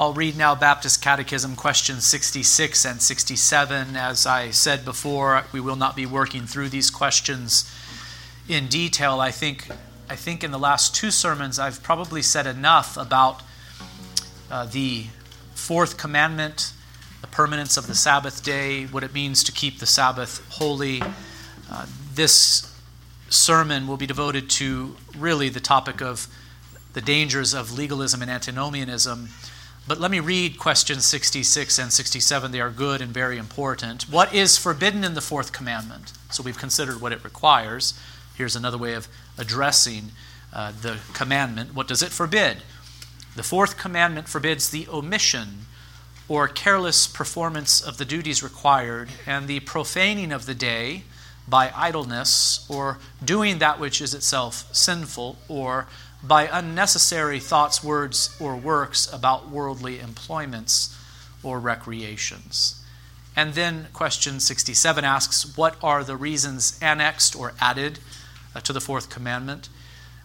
I'll read now Baptist Catechism questions 66 and 67. As I said before, we will not be working through these questions in detail. I think, I think in the last two sermons, I've probably said enough about uh, the fourth commandment, the permanence of the Sabbath day, what it means to keep the Sabbath holy. Uh, this sermon will be devoted to really the topic of the dangers of legalism and antinomianism. But let me read questions 66 and 67. They are good and very important. What is forbidden in the fourth commandment? So we've considered what it requires. Here's another way of addressing uh, the commandment. What does it forbid? The fourth commandment forbids the omission or careless performance of the duties required and the profaning of the day by idleness or doing that which is itself sinful or by unnecessary thoughts, words, or works about worldly employments or recreations. And then question 67 asks, What are the reasons annexed or added uh, to the fourth commandment?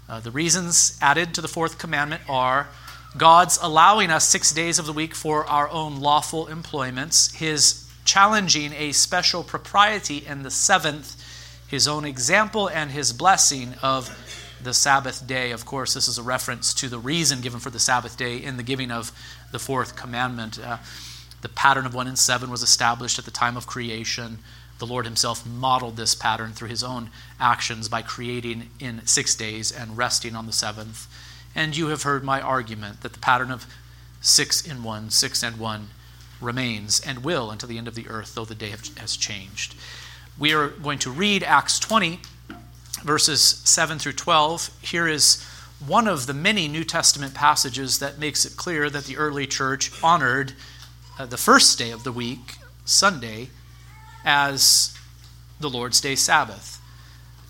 Uh, the reasons added to the fourth commandment are God's allowing us six days of the week for our own lawful employments, His challenging a special propriety in the seventh, His own example and His blessing of the Sabbath day. Of course, this is a reference to the reason given for the Sabbath day in the giving of the fourth commandment. Uh, the pattern of one and seven was established at the time of creation. The Lord Himself modeled this pattern through His own actions by creating in six days and resting on the seventh. And you have heard my argument that the pattern of six in one, six and one remains and will until the end of the earth, though the day has changed. We are going to read Acts 20 verses 7 through 12, here is one of the many New Testament passages that makes it clear that the early church honored uh, the first day of the week, Sunday, as the Lord's Day Sabbath.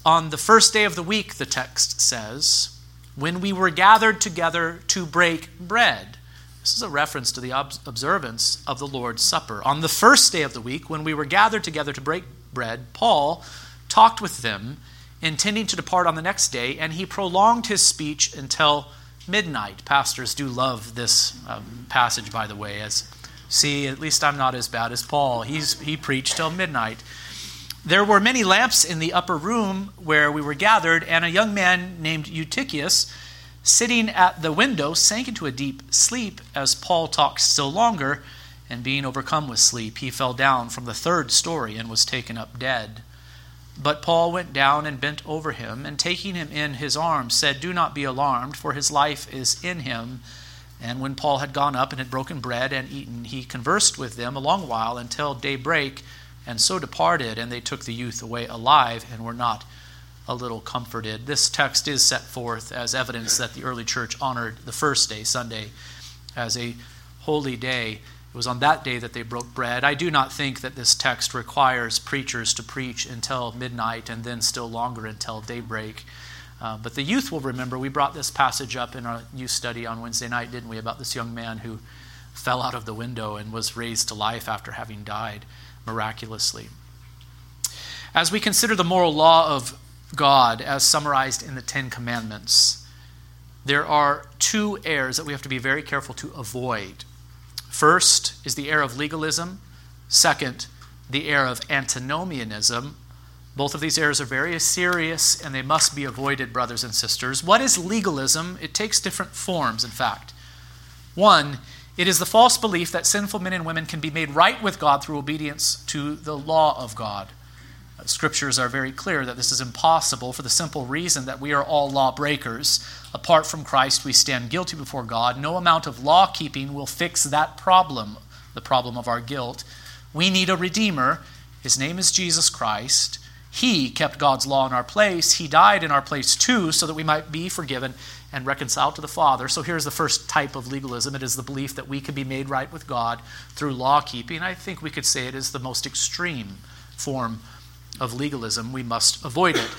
On the first day of the week, the text says, when we were gathered together to break bread. This is a reference to the observance of the Lord's Supper. On the first day of the week, when we were gathered together to break bread, Paul talked with them intending to depart on the next day, and he prolonged his speech until midnight. Pastors do love this um, passage, by the way, as see, at least I'm not as bad as Paul. He's, he preached till midnight. There were many lamps in the upper room where we were gathered, and a young man named Eutychus, sitting at the window, sank into a deep sleep as Paul talked still longer, and being overcome with sleep, he fell down from the third story and was taken up dead. But Paul went down and bent over him, and taking him in his arms, said, Do not be alarmed, for his life is in him. And when Paul had gone up and had broken bread and eaten, he conversed with them a long while until daybreak, and so departed. And they took the youth away alive and were not a little comforted. This text is set forth as evidence that the early church honored the first day, Sunday, as a holy day. It was on that day that they broke bread. I do not think that this text requires preachers to preach until midnight and then still longer until daybreak. Uh, but the youth will remember we brought this passage up in our youth study on Wednesday night, didn't we? About this young man who fell out of the window and was raised to life after having died miraculously. As we consider the moral law of God as summarized in the Ten Commandments, there are two errors that we have to be very careful to avoid. First is the error of legalism. Second, the error of antinomianism. Both of these errors are very serious and they must be avoided, brothers and sisters. What is legalism? It takes different forms, in fact. One, it is the false belief that sinful men and women can be made right with God through obedience to the law of God. Scriptures are very clear that this is impossible for the simple reason that we are all lawbreakers. Apart from Christ, we stand guilty before God. No amount of law keeping will fix that problem, the problem of our guilt. We need a Redeemer. His name is Jesus Christ. He kept God's law in our place. He died in our place too, so that we might be forgiven and reconciled to the Father. So here's the first type of legalism it is the belief that we can be made right with God through law keeping. I think we could say it is the most extreme form of legalism, we must avoid it.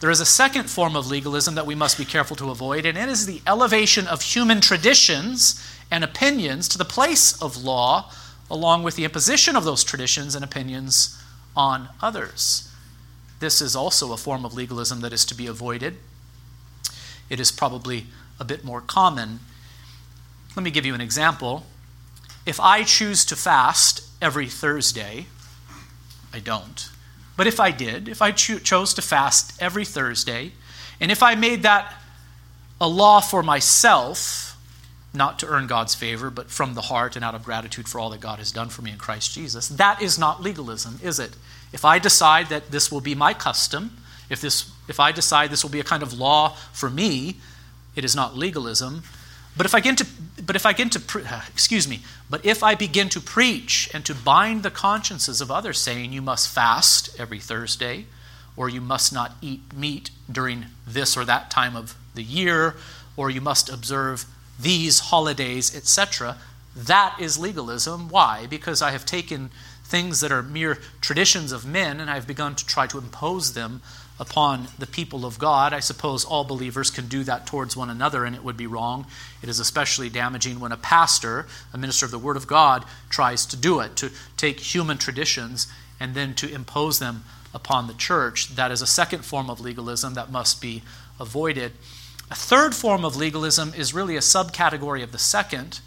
There is a second form of legalism that we must be careful to avoid, and it is the elevation of human traditions and opinions to the place of law, along with the imposition of those traditions and opinions on others. This is also a form of legalism that is to be avoided. It is probably a bit more common. Let me give you an example. if I choose to fast every Thursday, I don't. But if I did, if I cho- chose to fast every Thursday, and if I made that a law for myself, not to earn God's favor, but from the heart and out of gratitude for all that God has done for me in Christ Jesus, that is not legalism, is it? If I decide that this will be my custom, if, this, if I decide this will be a kind of law for me, it is not legalism. But if I begin to, but if I begin to, pre- uh, excuse me, but if I begin to preach and to bind the consciences of others, saying you must fast every Thursday, or you must not eat meat during this or that time of the year, or you must observe these holidays, etc., that is legalism. Why? Because I have taken things that are mere traditions of men and I've begun to try to impose them upon the people of God. I suppose all believers can do that towards one another, and it would be wrong. It is especially damaging when a pastor, a minister of the Word of God, tries to do it, to take human traditions and then to impose them upon the church. That is a second form of legalism that must be avoided. A third form of legalism is really a subcategory of the second,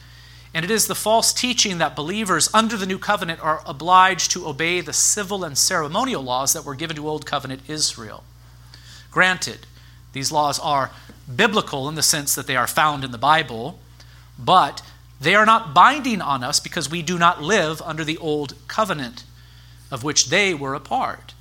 and it is the false teaching that believers under the new covenant are obliged to obey the civil and ceremonial laws that were given to Old Covenant Israel. Granted, these laws are biblical in the sense that they are found in the Bible, but they are not binding on us because we do not live under the Old Covenant, of which they were a part.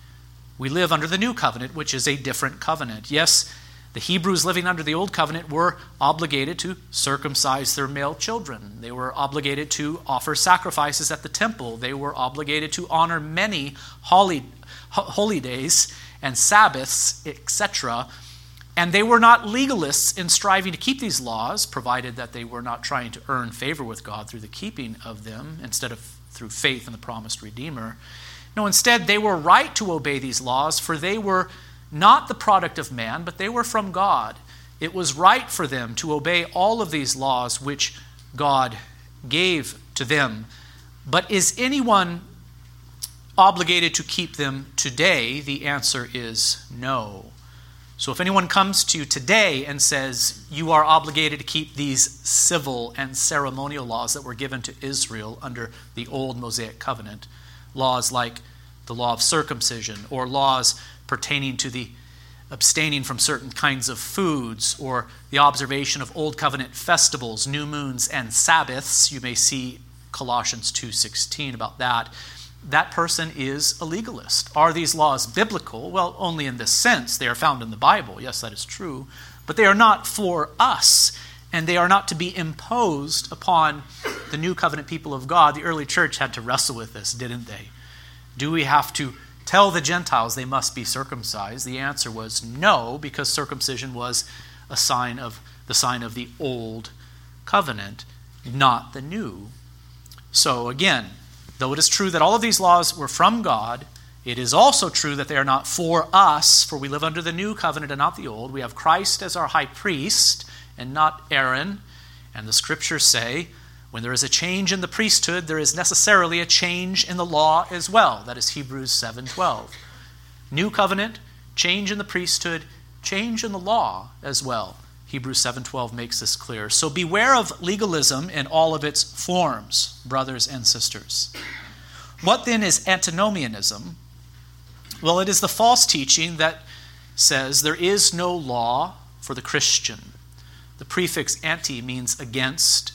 We live under the New Covenant, which is a different covenant. Yes, the Hebrews living under the Old Covenant were obligated to circumcise their male children. They were obligated to offer sacrifices at the temple. They were obligated to honor many holy, holy days and Sabbaths, etc. And they were not legalists in striving to keep these laws, provided that they were not trying to earn favor with God through the keeping of them instead of through faith in the promised Redeemer. No, instead, they were right to obey these laws, for they were not the product of man, but they were from God. It was right for them to obey all of these laws which God gave to them. But is anyone obligated to keep them today? The answer is no. So if anyone comes to you today and says, You are obligated to keep these civil and ceremonial laws that were given to Israel under the old Mosaic covenant, laws like the law of circumcision or laws pertaining to the abstaining from certain kinds of foods or the observation of old covenant festivals new moons and sabbaths. You may see colossians 2.16 about that. That person is a legalist. Are these laws biblical? Well only in this sense. They are found in the bible. Yes that is true. But they are not for us and they are not to be imposed upon the new covenant people of god. The early church had to wrestle with this didn't they? Do we have to tell the Gentiles they must be circumcised? The answer was no, because circumcision was a sign of the sign of the old covenant, not the new. So again, though it is true that all of these laws were from God, it is also true that they are not for us, for we live under the new covenant and not the old. We have Christ as our high priest and not Aaron. And the scriptures say, when there is a change in the priesthood, there is necessarily a change in the law as well. That is Hebrews 7:12. New covenant, change in the priesthood, change in the law as well. Hebrews 7:12 makes this clear. So beware of legalism in all of its forms, brothers and sisters. What then is antinomianism? Well, it is the false teaching that says there is no law for the Christian. The prefix anti means against,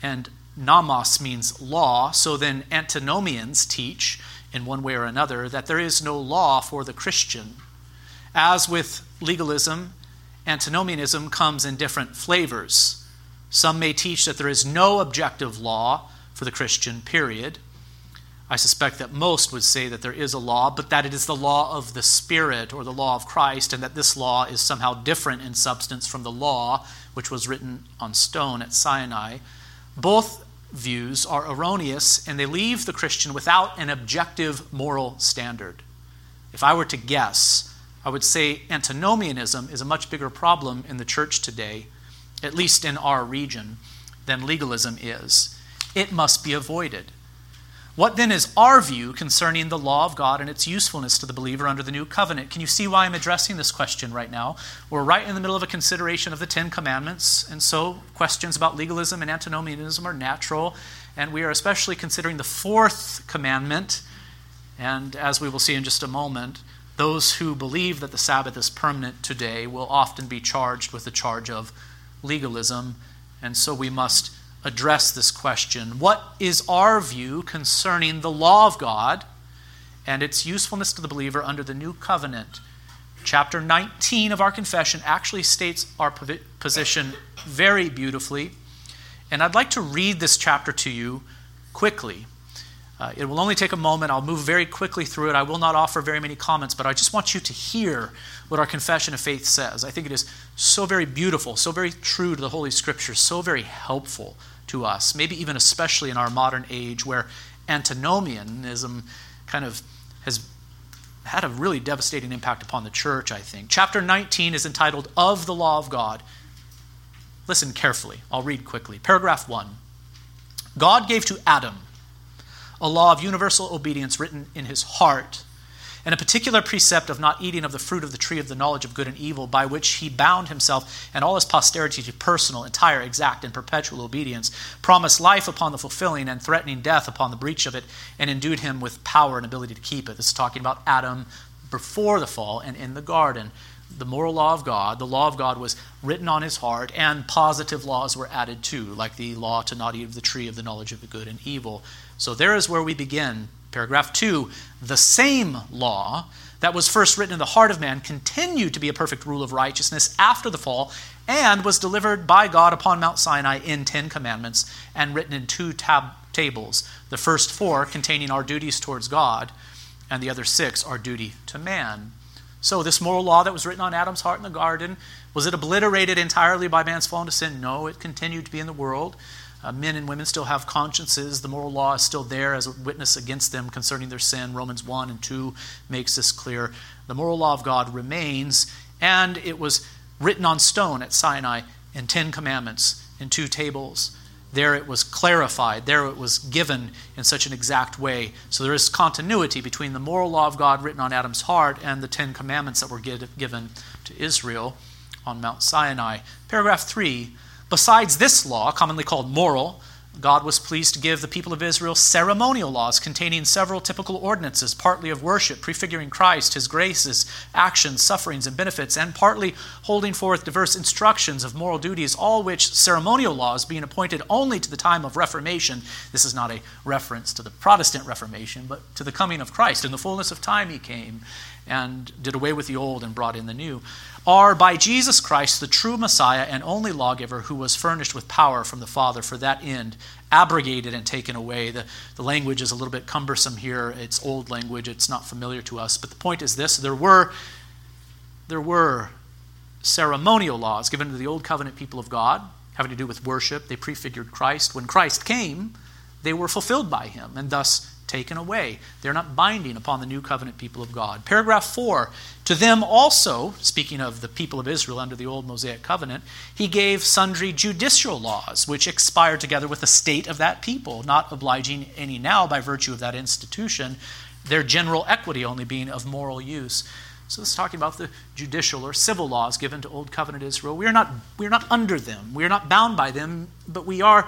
and nomos means law, so then antinomians teach, in one way or another, that there is no law for the Christian. As with legalism, antinomianism comes in different flavors. Some may teach that there is no objective law for the Christian, period. I suspect that most would say that there is a law, but that it is the law of the Spirit or the law of Christ, and that this law is somehow different in substance from the law which was written on stone at Sinai. Both views are erroneous and they leave the Christian without an objective moral standard. If I were to guess, I would say antinomianism is a much bigger problem in the church today, at least in our region, than legalism is. It must be avoided. What then is our view concerning the law of God and its usefulness to the believer under the new covenant? Can you see why I'm addressing this question right now? We're right in the middle of a consideration of the Ten Commandments, and so questions about legalism and antinomianism are natural. And we are especially considering the fourth commandment. And as we will see in just a moment, those who believe that the Sabbath is permanent today will often be charged with the charge of legalism. And so we must address this question What is our view concerning the law of God and its usefulness to the believer under the new covenant? Chapter 19 of our confession actually states our position very beautifully. And I'd like to read this chapter to you quickly. Uh, it will only take a moment. I'll move very quickly through it. I will not offer very many comments, but I just want you to hear what our confession of faith says. I think it is so very beautiful, so very true to the Holy Scriptures, so very helpful to us, maybe even especially in our modern age where antinomianism kind of has had a really devastating impact upon the church, I think. Chapter 19 is entitled Of the Law of God. Listen carefully. I'll read quickly. Paragraph 1 God gave to Adam a law of universal obedience written in his heart and a particular precept of not eating of the fruit of the tree of the knowledge of good and evil, by which he bound himself and all his posterity to personal, entire, exact, and perpetual obedience, promised life upon the fulfilling and threatening death upon the breach of it, and endued him with power and ability to keep it. This is talking about Adam before the fall and in the garden. The moral law of God, the law of God was written on his heart, and positive laws were added too, like the law to not eat of the tree of the knowledge of the good and evil. So there is where we begin Paragraph 2 The same law that was first written in the heart of man continued to be a perfect rule of righteousness after the fall and was delivered by God upon Mount Sinai in Ten Commandments and written in two tab- tables. The first four containing our duties towards God, and the other six our duty to man. So, this moral law that was written on Adam's heart in the garden, was it obliterated entirely by man's fall into sin? No, it continued to be in the world. Uh, men and women still have consciences. The moral law is still there as a witness against them concerning their sin. Romans 1 and 2 makes this clear. The moral law of God remains, and it was written on stone at Sinai in Ten Commandments, in two tables. There it was clarified. There it was given in such an exact way. So there is continuity between the moral law of God written on Adam's heart and the Ten Commandments that were given to Israel on Mount Sinai. Paragraph 3 Besides this law, commonly called moral, God was pleased to give the people of Israel ceremonial laws containing several typical ordinances, partly of worship, prefiguring Christ, his graces, actions, sufferings, and benefits, and partly holding forth diverse instructions of moral duties, all which ceremonial laws, being appointed only to the time of Reformation, this is not a reference to the Protestant Reformation, but to the coming of Christ. In the fullness of time, he came and did away with the old and brought in the new, are by Jesus Christ the true Messiah and only lawgiver who was furnished with power from the Father for that end, abrogated and taken away. The, the language is a little bit cumbersome here. It's old language, it's not familiar to us. But the point is this there were, there were ceremonial laws given to the old covenant people of God having to do with worship. They prefigured Christ. When Christ came, they were fulfilled by him and thus taken away. They're not binding upon the new covenant people of God. Paragraph 4 To them also, speaking of the people of Israel under the old Mosaic covenant, he gave sundry judicial laws, which expired together with the state of that people, not obliging any now by virtue of that institution, their general equity only being of moral use. So this is talking about the judicial or civil laws given to Old Covenant Israel. We are not, we are not under them. We are not bound by them, but we are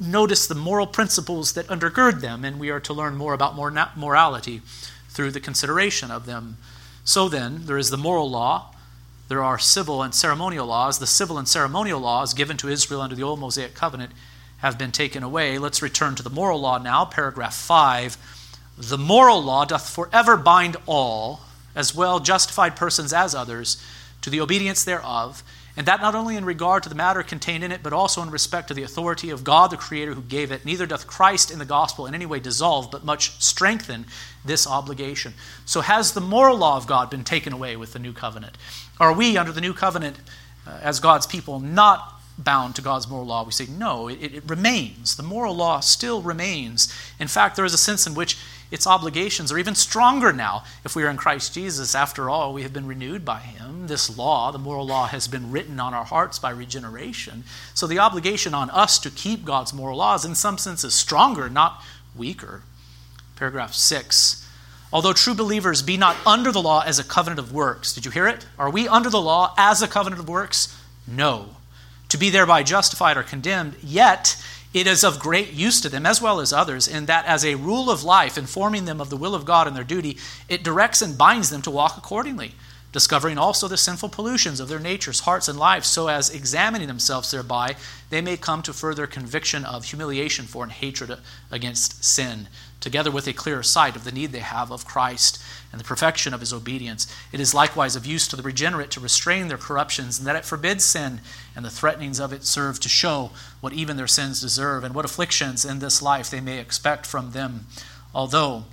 notice the moral principles that undergird them, and we are to learn more about morality through the consideration of them. So then, there is the moral law, there are civil and ceremonial laws. The civil and ceremonial laws given to Israel under the old Mosaic covenant have been taken away. Let's return to the moral law now, paragraph 5. The moral law doth forever bind all, as well justified persons as others, to the obedience thereof and that not only in regard to the matter contained in it, but also in respect to the authority of God the Creator who gave it. Neither doth Christ in the gospel in any way dissolve, but much strengthen this obligation. So, has the moral law of God been taken away with the new covenant? Are we, under the new covenant, uh, as God's people, not bound to God's moral law? We say, no, it, it remains. The moral law still remains. In fact, there is a sense in which its obligations are even stronger now if we are in Christ Jesus. After all, we have been renewed by Him. This law, the moral law, has been written on our hearts by regeneration. So the obligation on us to keep God's moral laws, in some sense, is stronger, not weaker. Paragraph 6. Although true believers be not under the law as a covenant of works. Did you hear it? Are we under the law as a covenant of works? No. To be thereby justified or condemned, yet It is of great use to them, as well as others, in that as a rule of life, informing them of the will of God and their duty, it directs and binds them to walk accordingly, discovering also the sinful pollutions of their natures, hearts, and lives, so as examining themselves thereby, they may come to further conviction of humiliation for and hatred against sin, together with a clearer sight of the need they have of Christ and the perfection of his obedience. It is likewise of use to the regenerate to restrain their corruptions, and that it forbids sin, and the threatenings of it serve to show what even their sins deserve, and what afflictions in this life they may expect from them, although,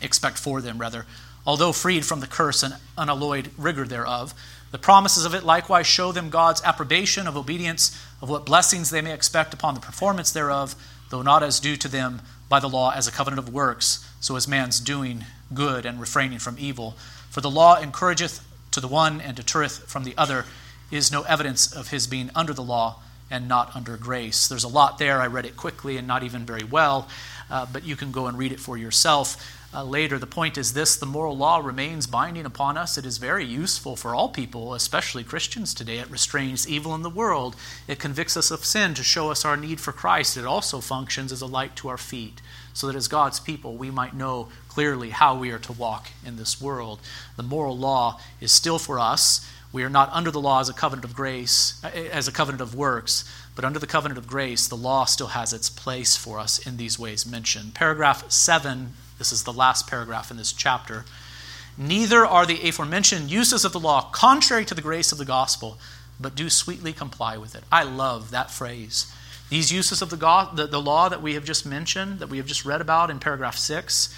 expect for them, rather, although freed from the curse and unalloyed rigor thereof. The promises of it likewise show them God's approbation of obedience, of what blessings they may expect upon the performance thereof, though not as due to them by the law as a covenant of works, so as man's doing good and refraining from evil. For the law encourageth to the one and deterreth from the other, is no evidence of his being under the law and not under grace. There's a lot there. I read it quickly and not even very well, uh, but you can go and read it for yourself. Uh, later. The point is this the moral law remains binding upon us. It is very useful for all people, especially Christians today. It restrains evil in the world, it convicts us of sin to show us our need for Christ. It also functions as a light to our feet so that as God's people we might know clearly how we are to walk in this world. The moral law is still for us. We are not under the law as a covenant of grace, uh, as a covenant of works, but under the covenant of grace, the law still has its place for us in these ways mentioned. Paragraph 7, this is the last paragraph in this chapter. Neither are the aforementioned uses of the law contrary to the grace of the gospel, but do sweetly comply with it. I love that phrase. These uses of the, the, the law that we have just mentioned, that we have just read about in paragraph 6,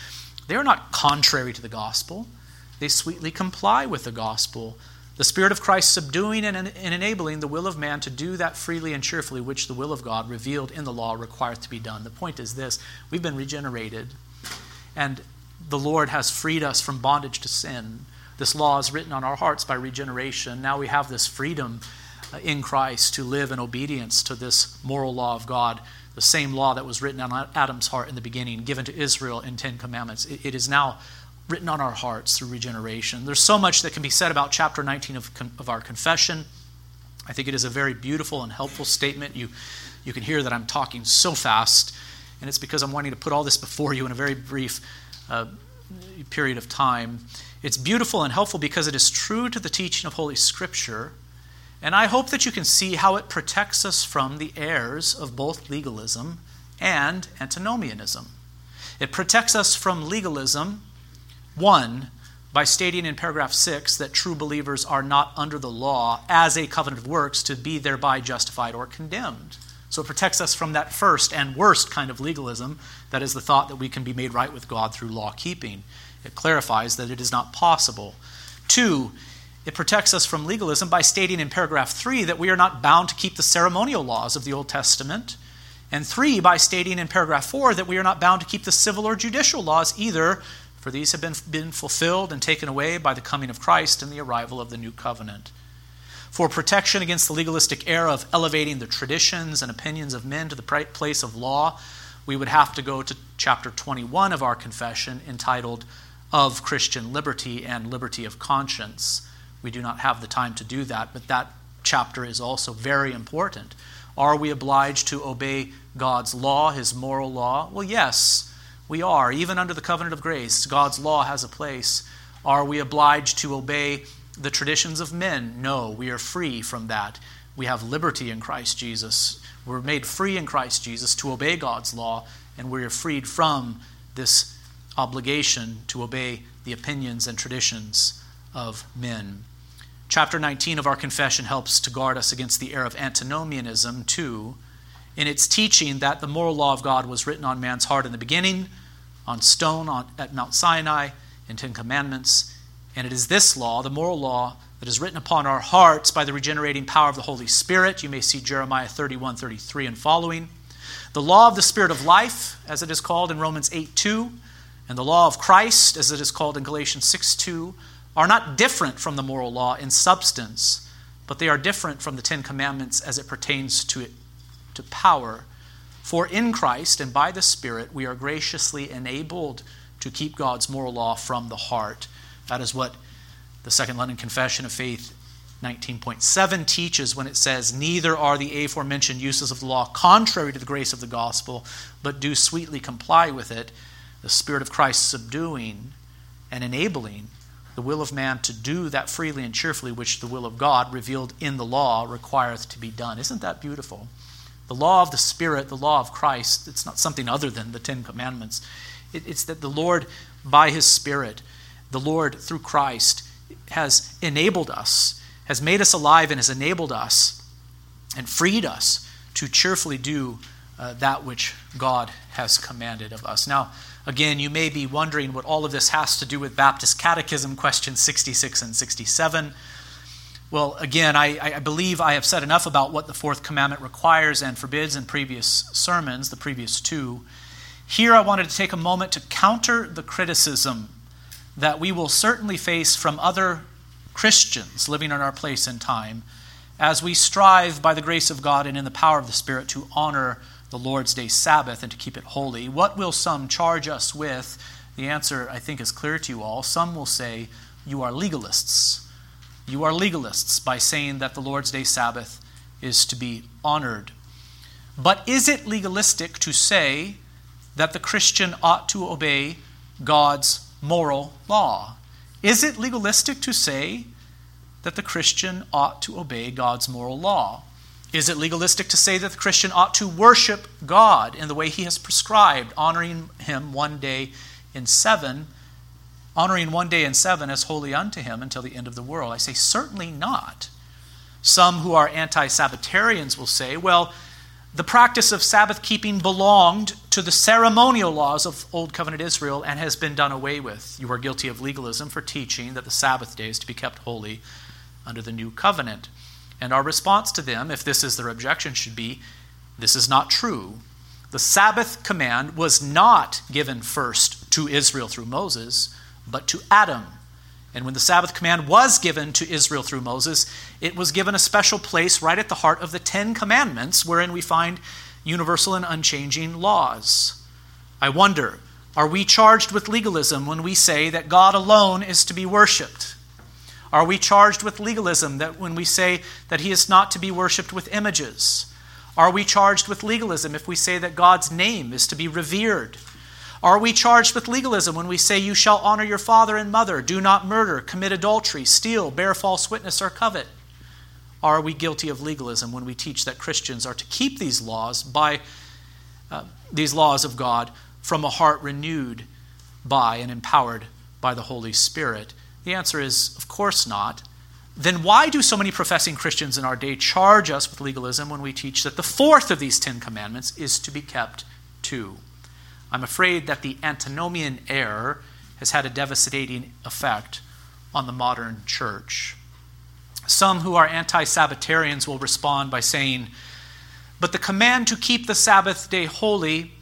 they are not contrary to the gospel. They sweetly comply with the gospel. The Spirit of Christ subduing and, and enabling the will of man to do that freely and cheerfully which the will of God revealed in the law requireth to be done. The point is this we've been regenerated, and the Lord has freed us from bondage to sin. This law is written on our hearts by regeneration. Now we have this freedom uh, in Christ to live in obedience to this moral law of God, the same law that was written on Adam's heart in the beginning, given to Israel in Ten Commandments. it, it is now written on our hearts through regeneration. There's so much that can be said about chapter 19 of, of our confession. I think it is a very beautiful and helpful statement. You, you can hear that I'm talking so fast, and it's because I'm wanting to put all this before you in a very brief uh, period of time. It's beautiful and helpful because it is true to the teaching of Holy Scripture and I hope that you can see how it protects us from the errors of both legalism and antinomianism. It protects us from legalism, one, by stating in paragraph 6 that true believers are not under the law as a covenant of works to be thereby justified or condemned. So it protects us from that first and worst kind of legalism, that is the thought that we can be made right with God through law keeping. It clarifies that it is not possible. Two, it protects us from legalism by stating in paragraph 3 that we are not bound to keep the ceremonial laws of the Old Testament. And 3 by stating in paragraph 4 that we are not bound to keep the civil or judicial laws either, for these have been, been fulfilled and taken away by the coming of Christ and the arrival of the new covenant. For protection against the legalistic error of elevating the traditions and opinions of men to the place of law, we would have to go to chapter 21 of our confession entitled Of Christian Liberty and Liberty of Conscience. We do not have the time to do that, but that chapter is also very important. Are we obliged to obey God's law, His moral law? Well, yes, we are. Even under the covenant of grace, God's law has a place. Are we obliged to obey the traditions of men? No, we are free from that. We have liberty in Christ Jesus. We're made free in Christ Jesus to obey God's law, and we are freed from this obligation to obey the opinions and traditions of men. Chapter 19 of our confession helps to guard us against the error of antinomianism, too, in its teaching that the moral law of God was written on man's heart in the beginning, on stone on, at Mount Sinai, in Ten Commandments. And it is this law, the moral law, that is written upon our hearts by the regenerating power of the Holy Spirit. You may see Jeremiah 31, 33 and following. The law of the Spirit of life, as it is called in Romans 8, 2, and the law of Christ, as it is called in Galatians 6, 2, are not different from the moral law in substance, but they are different from the Ten Commandments as it pertains to, it, to power. For in Christ and by the Spirit, we are graciously enabled to keep God's moral law from the heart. That is what the Second London Confession of Faith 19.7 teaches when it says, Neither are the aforementioned uses of the law contrary to the grace of the gospel, but do sweetly comply with it, the Spirit of Christ subduing and enabling the will of man to do that freely and cheerfully which the will of God revealed in the law requireth to be done. Isn't that beautiful? The law of the Spirit, the law of Christ, it's not something other than the Ten Commandments. It, it's that the Lord, by His Spirit, the Lord, through Christ, has enabled us, has made us alive, and has enabled us and freed us to cheerfully do uh, that which God has commanded of us. Now, again, you may be wondering what all of this has to do with Baptist Catechism questions 66 and 67. Well, again, I, I, believe I have said enough about what the fourth commandment requires and forbids in previous sermons, the previous two. Here, I wanted to take a moment to counter the criticism that we will certainly face from other Christians living in our place and time as we strive by the grace of God and in the power of the Spirit to honor the Lord's Day Sabbath and to keep it holy. What will some charge us with? The answer, I think, is clear to you all. Some will say, You are legalists. You are legalists by saying that the Lord's Day Sabbath is to be honored. But is it legalistic to say that the Christian ought to obey God's moral law? Is it legalistic to say that the Christian ought to obey God's moral law? Is it legalistic to say that the Christian ought to worship God in the way he has prescribed, honoring him one day in seven, honoring one day in seven as holy unto him until the end of the world? I say, certainly not. Some who are anti Sabbatarians will say, well, the practice of Sabbath keeping belonged to the ceremonial laws of Old Covenant Israel and has been done away with. You are guilty of legalism for teaching that the Sabbath day is to be kept holy under the new covenant. And our response to them, if this is their objection, should be this is not true. The Sabbath command was not given first to Israel through Moses, but to Adam. And when the Sabbath command was given to Israel through Moses, it was given a special place right at the heart of the Ten Commandments, wherein we find universal and unchanging laws. I wonder, are we charged with legalism when we say that God alone is to be worshiped? Are we charged with legalism that when we say that he is not to be worshiped with images? Are we charged with legalism if we say that God's name is to be revered? Are we charged with legalism when we say, You shall honor your father and mother, do not murder, commit adultery, steal, bear false witness, or covet? Are we guilty of legalism when we teach that Christians are to keep these laws by uh, these laws of God from a heart renewed by and empowered by the Holy Spirit? The answer is, of course not. Then why do so many professing Christians in our day charge us with legalism when we teach that the fourth of these Ten Commandments is to be kept too? I'm afraid that the antinomian error has had a devastating effect on the modern church. Some who are anti Sabbatarians will respond by saying, But the command to keep the Sabbath day holy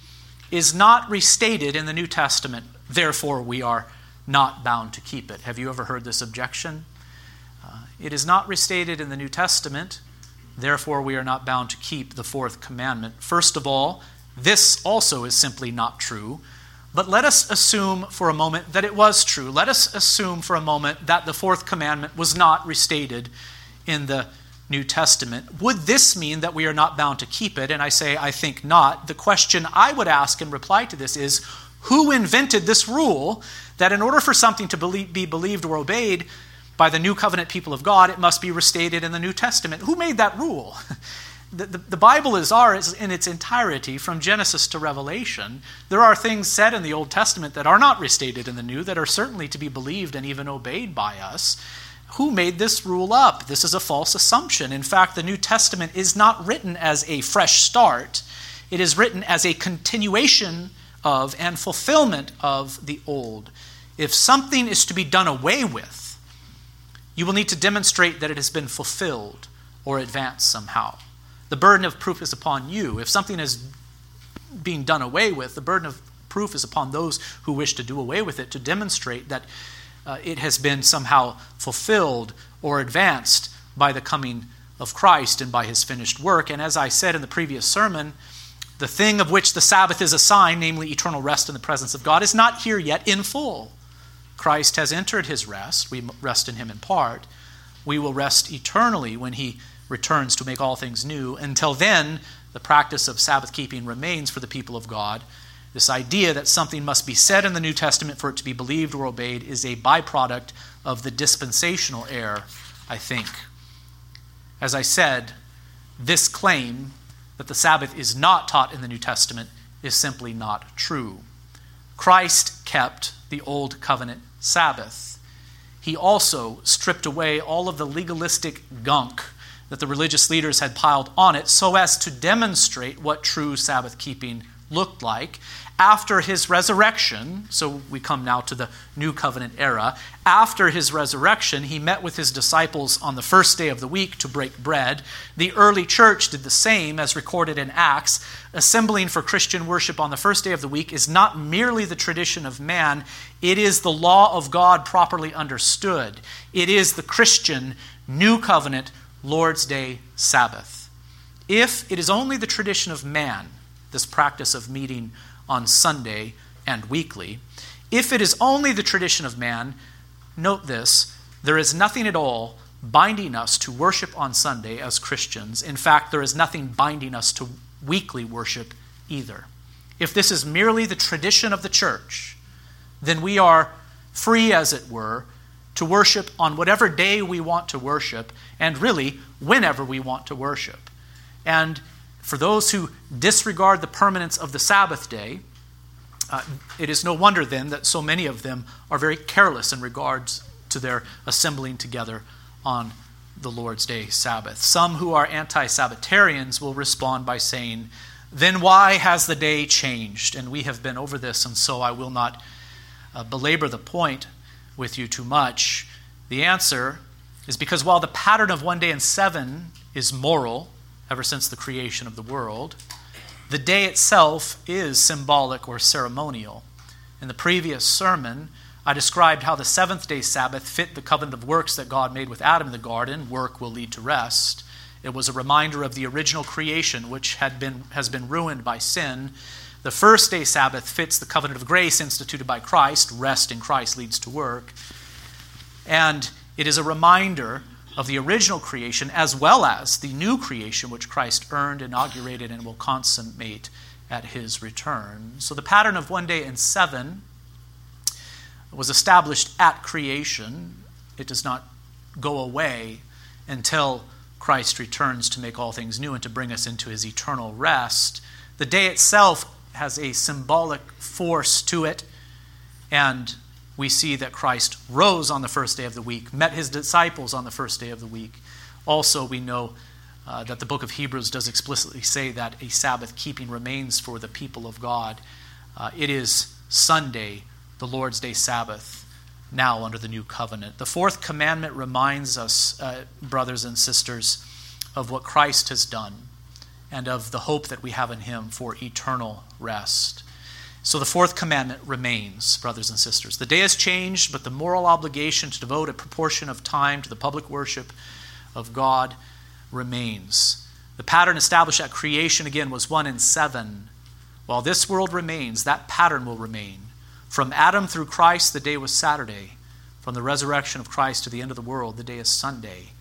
is not restated in the New Testament, therefore we are not bound to keep it. Have you ever heard this objection? Uh, it is not restated in the New Testament, therefore we are not bound to keep the fourth commandment. First of all, this also is simply not true. But let us assume for a moment that it was true. Let us assume for a moment that the fourth commandment was not restated in the New Testament. Would this mean that we are not bound to keep it? And I say, I think not. The question I would ask in reply to this is who invented this rule that in order for something to be believed or obeyed by the new covenant people of God, it must be restated in the New Testament? Who made that rule? the, the, the, Bible is ours in its entirety, from Genesis to Revelation. There are things said in the Old Testament that are not restated in the New that are certainly to be believed and even obeyed by us. Who made this rule up? This is a false assumption. In fact, the New Testament is not written as a fresh start, it is written as a continuation of and fulfillment of the Old. If something is to be done away with, you will need to demonstrate that it has been fulfilled or advanced somehow. The burden of proof is upon you. If something is being done away with, the burden of proof is upon those who wish to do away with it to demonstrate that uh, it has been somehow fulfilled or advanced by the coming of Christ and by his finished work. And as I said in the previous sermon, the thing of which the Sabbath is a sign, namely eternal rest in the presence of God, is not here yet in full. Christ has entered his rest. We rest in him in part. we will rest eternally when He returns to make all things new. Until then, the practice of Sabbath keeping remains for the people of God. This idea that something must be said in the New Testament for it to be believed or obeyed is a byproduct of the dispensational error, I think. As I said, this claim that the Sabbath is not taught in the New Testament is simply not true. Christ kept the Old Covenant Sabbath. He also stripped away all of the legalistic gunk that the religious leaders had piled on it so as to demonstrate what true Sabbath keeping looked like after his resurrection, so we come now to the new covenant era. After his resurrection, he met with his disciples on the first day of the week to break bread. The early church did the same, as recorded in Acts. Assembling for Christian worship on the first day of the week is not merely the tradition of man, it is the law of God properly understood. It is the Christian new covenant Lord's Day Sabbath. If it is only the tradition of man, this practice of meeting on Sunday and weekly. If it is only the tradition of man, note this there is nothing at all binding us to worship on Sunday as Christians. In fact, there is nothing binding us to weekly worship either. If this is merely the tradition of the church, then we are free, as it were, to worship on whatever day we want to worship, and really whenever we want to worship. And for those who disregard the permanence of the Sabbath day, uh, it is no wonder then that so many of them are very careless in regards to their assembling together on the Lord's Day Sabbath. Some who are anti Sabbatarians will respond by saying, Then why has the day changed? And we have been over this, and so I will not uh, belabor the point with you too much. The answer is because while the pattern of one day in seven is moral, ever since the creation of the world. The day itself is symbolic or ceremonial. In the previous sermon, I described how the seventh day Sabbath fit the covenant of works that God made with Adam in the garden. Work will lead to rest. It was a reminder of the original creation, which had been, has been ruined by sin. The first day Sabbath fits the covenant of grace instituted by Christ. Rest in Christ leads to work. And it is a reminder of the original creation as well as the new creation which Christ earned, inaugurated, and will consummate at his return. So the pattern of one day in seven was established at creation. It does not go away until Christ returns to make all things new and to bring us into his eternal rest. The day itself has a symbolic force to it, and we see that Christ rose on the first day of the week, met his disciples on the first day of the week. Also, we know uh, that the book of Hebrews does explicitly say that a Sabbath keeping remains for the people of God. Uh, it is Sunday, the Lord's Day Sabbath, now under the new covenant. The fourth commandment reminds us, uh, brothers and sisters, of what Christ has done and of the hope that we have in him for eternal rest. So the fourth commandment remains, brothers and sisters. The day has changed, but the moral obligation to devote a proportion of time to the public worship of God remains. The pattern established at creation, again, was one in seven. While this world remains, that pattern will remain. From Adam through Christ, the day was Saturday. From the resurrection of Christ to the end of the world, the day is Sunday.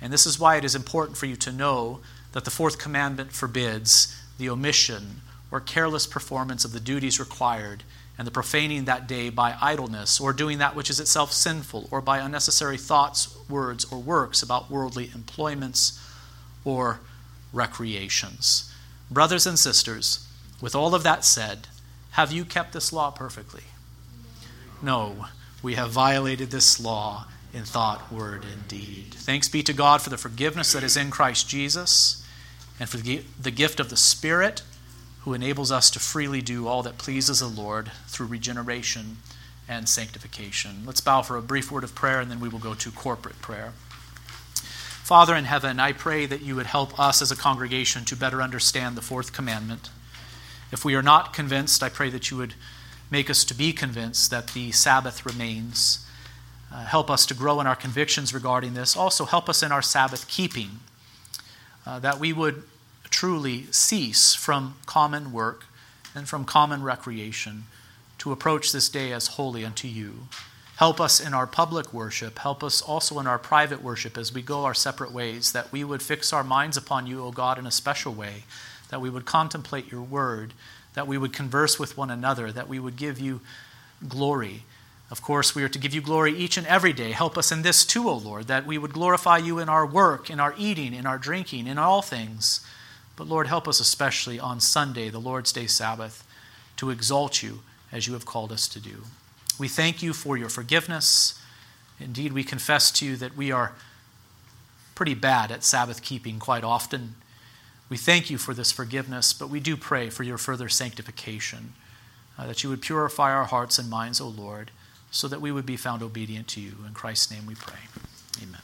And this is why it is important for you to know that the fourth commandment forbids the omission or careless performance of the duties required, and the profaning that day by idleness, or doing that which is itself sinful, or by unnecessary thoughts, words, or works about worldly employments or recreations. Brothers and sisters, with all of that said, have you kept this law perfectly? No, we have violated this law in thought, word, and deed. Thanks be to God for the forgiveness that is in Christ Jesus and for the gift of the Spirit who enables us to freely do all that pleases the Lord through regeneration and sanctification. Let's bow for a brief word of prayer and then we will go to corporate prayer. Father in heaven, I pray that you would help us as a congregation to better understand the fourth commandment. If we are not convinced, I pray that you would make us to be convinced that the Sabbath remains. Uh, help us to grow in our convictions regarding this. Also, help us in our Sabbath keeping, uh, that we would truly cease from common work and from common recreation to approach this day as holy unto you. Help us in our public worship. Help us also in our private worship as we go our separate ways, that we would fix our minds upon you, O God, in a special way, that we would contemplate your word, that we would converse with one another, that we would give you glory. Of course, we are to give you glory each and every day. Help us in this too, O Lord, that we would glorify you in our work, in our eating, in our drinking, in all things. But Lord, help us especially on Sunday, the Lord's Day Sabbath, to exalt you as you have called us to do. We thank you for your forgiveness. Indeed, we confess to you that we are pretty bad at Sabbath keeping quite often. We thank you for this forgiveness, but we do pray for your further sanctification, uh, that you would purify our hearts and minds, O Lord, so that we would be found obedient to you. In Christ's name we pray. Amen.